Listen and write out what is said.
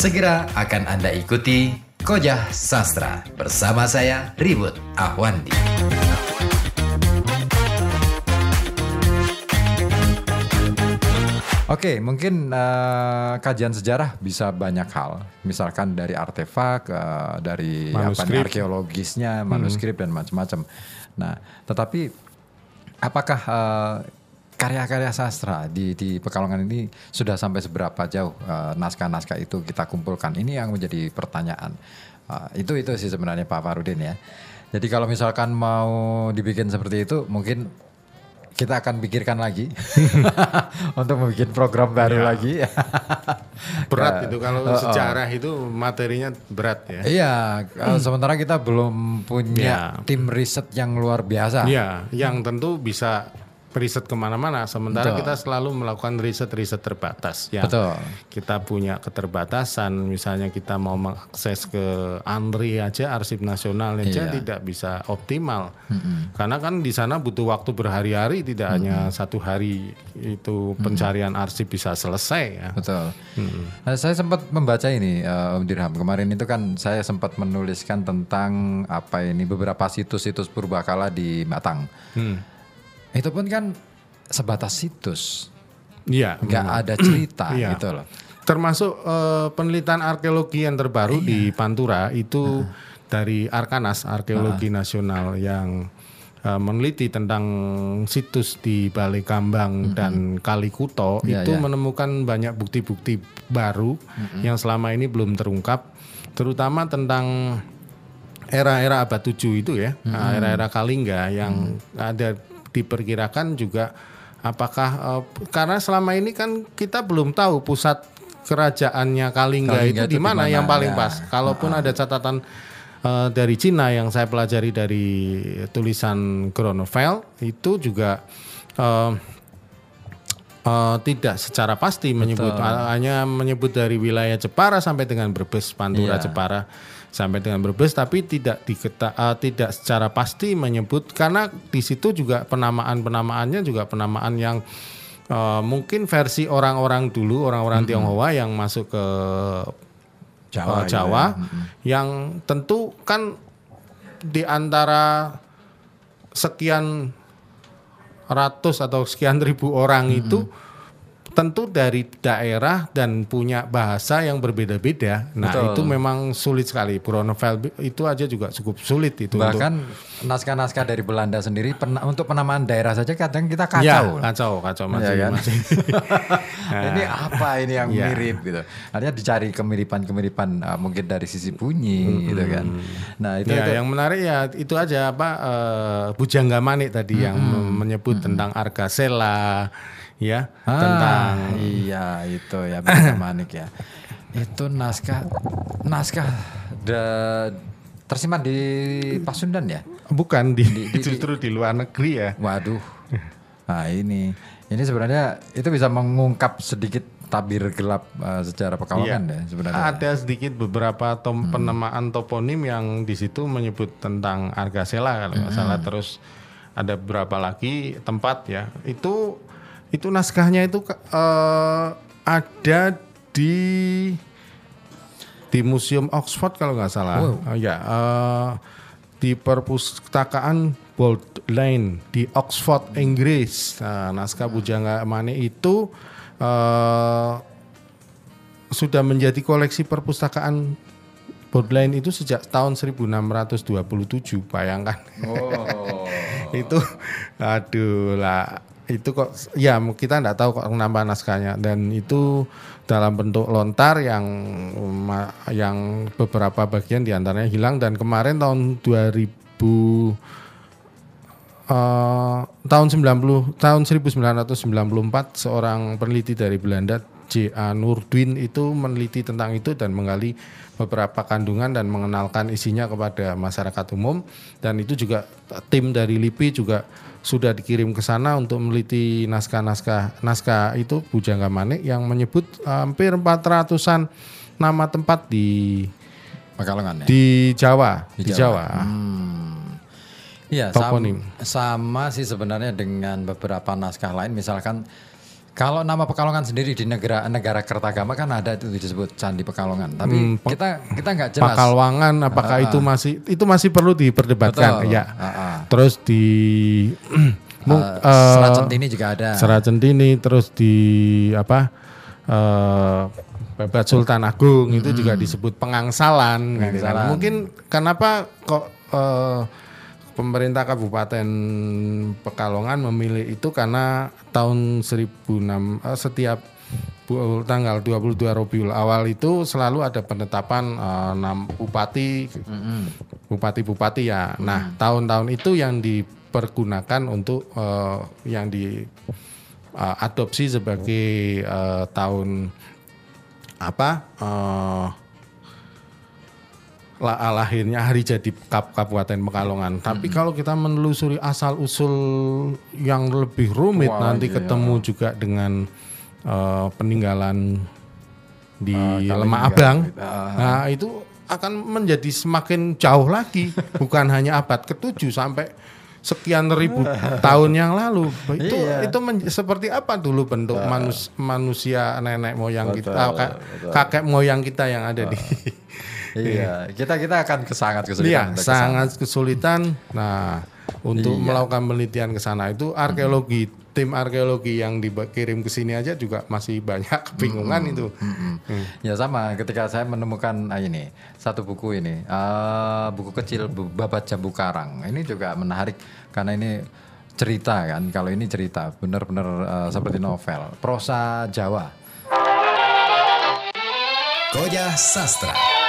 Segera akan Anda ikuti Kojah Sastra bersama saya Ribut Ahwandi. Oke, mungkin uh, kajian sejarah bisa banyak hal, misalkan dari artefak, uh, dari apa nih, Manuskrip. arkeologisnya, manuskrip dan macam-macam. Nah, tetapi apakah uh, karya-karya sastra di di Pekalongan ini sudah sampai seberapa jauh uh, naskah-naskah itu kita kumpulkan? Ini yang menjadi pertanyaan. Uh, itu itu sih sebenarnya Pak Farudin ya. Jadi kalau misalkan mau dibikin seperti itu, mungkin kita akan pikirkan lagi untuk membuat program baru Ya. lagi. Berat Ya. itu kalau Oh, oh. sejarah itu materinya berat ya. Iya, uh, sementara kita belum punya Ya. tim riset yang luar biasa. Iya, yang tentu bisa riset ke mana-mana. Sementara Betul. kita selalu melakukan riset-riset terbatas. Ya, Betul. kita punya keterbatasan. Misalnya kita mau mengakses ke ANRI aja, Arsip Nasional aja Iya. tidak bisa optimal. Karena kan di sana butuh waktu berhari-hari, tidak hanya satu hari itu pencarian arsip bisa selesai. Ya. Betul. Nah, saya sempat membaca ini eh, Om Dirham kemarin itu kan saya sempat menuliskan tentang apa ini beberapa situs-situs purbakala di Batang. Hmm. Itu pun kan sebatas situs, Iya, nggak ada cerita Iya. gitu loh. Termasuk eh, penelitian arkeologi yang terbaru di Pantura itu dari Arkanas Arkeologi Nasional yang eh, meneliti tentang situs di Balai Kambang dan Kali Kuto Iya, itu iya. menemukan banyak bukti-bukti baru yang selama ini belum terungkap, terutama tentang era-era abad 7 itu ya, nah, era-era Kalingga yang ada diperkirakan juga apakah eh, karena selama ini kan kita belum tahu pusat kerajaannya Kalingga, Kalingga itu itu di mana yang paling ya. pas. Kalaupun ada catatan eh, dari Cina yang saya pelajari dari tulisan Gronovel itu juga eh, eh, tidak secara pasti menyebut hanya menyebut dari wilayah Jepara sampai dengan Brebes Pantura Iya. Jepara sampai dengan Brebes tapi tidak diketa, eh, tidak secara pasti menyebut karena di situ juga penamaan penamaannya juga penamaan yang eh, mungkin versi orang-orang dulu orang-orang Tionghoa yang masuk ke Jawa, Jawa, gitu Jawa ya. yang tentu kan di antara sekian ratus atau sekian ribu orang itu tentu dari daerah dan punya bahasa yang berbeda-beda. Nah, Betul. itu memang sulit sekali. Pronovel itu aja juga cukup sulit itu untuk Bahkan naskah-naskah dari Belanda sendiri pena- untuk penamaan daerah saja kadang kita Ya, kacau. kacau, kacau Iya masih, kan? masih. ini apa ini yang Iya. mirip gitu. Artinya dicari kemiripan-kemiripan uh, mungkin dari sisi bunyi gitu kan. Nah, itu, ya, itu yang menarik ya itu aja apa eh, Bujangga Manik tadi yang menyebut tentang Argasela ya Ah, tentang iya itu ya Manik ya. Itu naskah naskah da- tersimpan di Pasundan ya. bukan di, di- di- justru di luar negeri ya. Waduh. Nah ini ini sebenarnya itu bisa mengungkap sedikit tabir gelap uh, sejarah Pekalongan ya sebenarnya. Ada sedikit beberapa tom, penamaan toponim yang di situ menyebut tentang Argasela kalau nggak salah terus ada beberapa lagi tempat ya. Itu itu naskahnya itu eh, ada di di Museum Oxford kalau nggak salah. Oh, ya eh, di perpustakaan Bold Lane di Oxford Inggris. Nah, naskah Bujangga Mane itu eh, sudah menjadi koleksi perpustakaan Bodleian itu sejak tahun 1627 bayangkan Oh. itu aduh lah itu kok ya kita nggak tahu kok nambah naskahnya. Dan itu dalam bentuk lontar yang yang beberapa bagian di antaranya hilang. Dan kemarin tahun 2000 eh, tahun 90 tahun 1994 seorang peneliti dari Belanda J.A. Nurdwin itu meneliti tentang itu dan menggali beberapa kandungan dan mengenalkan isinya kepada masyarakat umum dan itu juga tim dari LIPI juga sudah dikirim ke sana untuk meneliti naskah-naskah naskah itu Bujangga Manik yang menyebut hampir 400-an nama tempat di Pekalongan ya. di Jawa, di, Di Jawa. Jawa. Hmm. Iya, sam- Toponim. sama sih sebenarnya dengan beberapa naskah lain misalkan Kalau nama Pekalongan sendiri di negara negara Kertagama kan ada itu disebut Candi Pekalongan. Tapi kita kita nggak jelas. Pakalwangan apakah itu masih itu masih perlu diperdebatkan Betul. ya. Ah, ah. Terus di Uh, Selat Centini juga ada. Serat Centini terus di apa eh Babat Sultan Agung itu juga disebut pengangsalan, gitu kan. Pengangsalan. Mungkin kenapa kok eh, pemerintah Kabupaten Pekalongan memilih itu karena tahun 1006 eh, setiap bu- tanggal 22 Rabiul Awal itu selalu ada penetapan eh, enam bupati. Bupati-bupati ya. Nah, tahun-tahun itu yang dipergunakan untuk eh, yang di eh, adopsi sebagai eh, tahun apa eh, la- lahirnya hari jadi Kap- Kabupaten Pekalongan. Tapi kalau kita menelusuri asal usul yang lebih rumit Wah, nanti iya. ketemu juga dengan eh, peninggalan di Kalingga. Lemah Abang. Nah, itu akan menjadi semakin jauh lagi, bukan hanya abad ke-7 sampai sekian ribu tahun yang lalu. Itu Iya. itu men- seperti apa dulu bentuk manus- manusia nenek moyang kita, kak- kakek moyang kita yang ada di Iya, kita kita akan kesangat Iya, kesulitan. untuk ke sana. sangat kesulitan. Nah, untuk Iya. melakukan penelitian ke sana itu arkeologi, tim arkeologi yang dikirim ke sini aja juga masih banyak kebingungan itu. Ya sama, ketika saya menemukan ah, ini satu buku ini, eh, buku kecil Bu- Babat Jambu Karang. Ini juga menarik karena ini cerita kan. Kalau ini cerita benar-benar eh, seperti novel, prosa Jawa. Koja Sastra.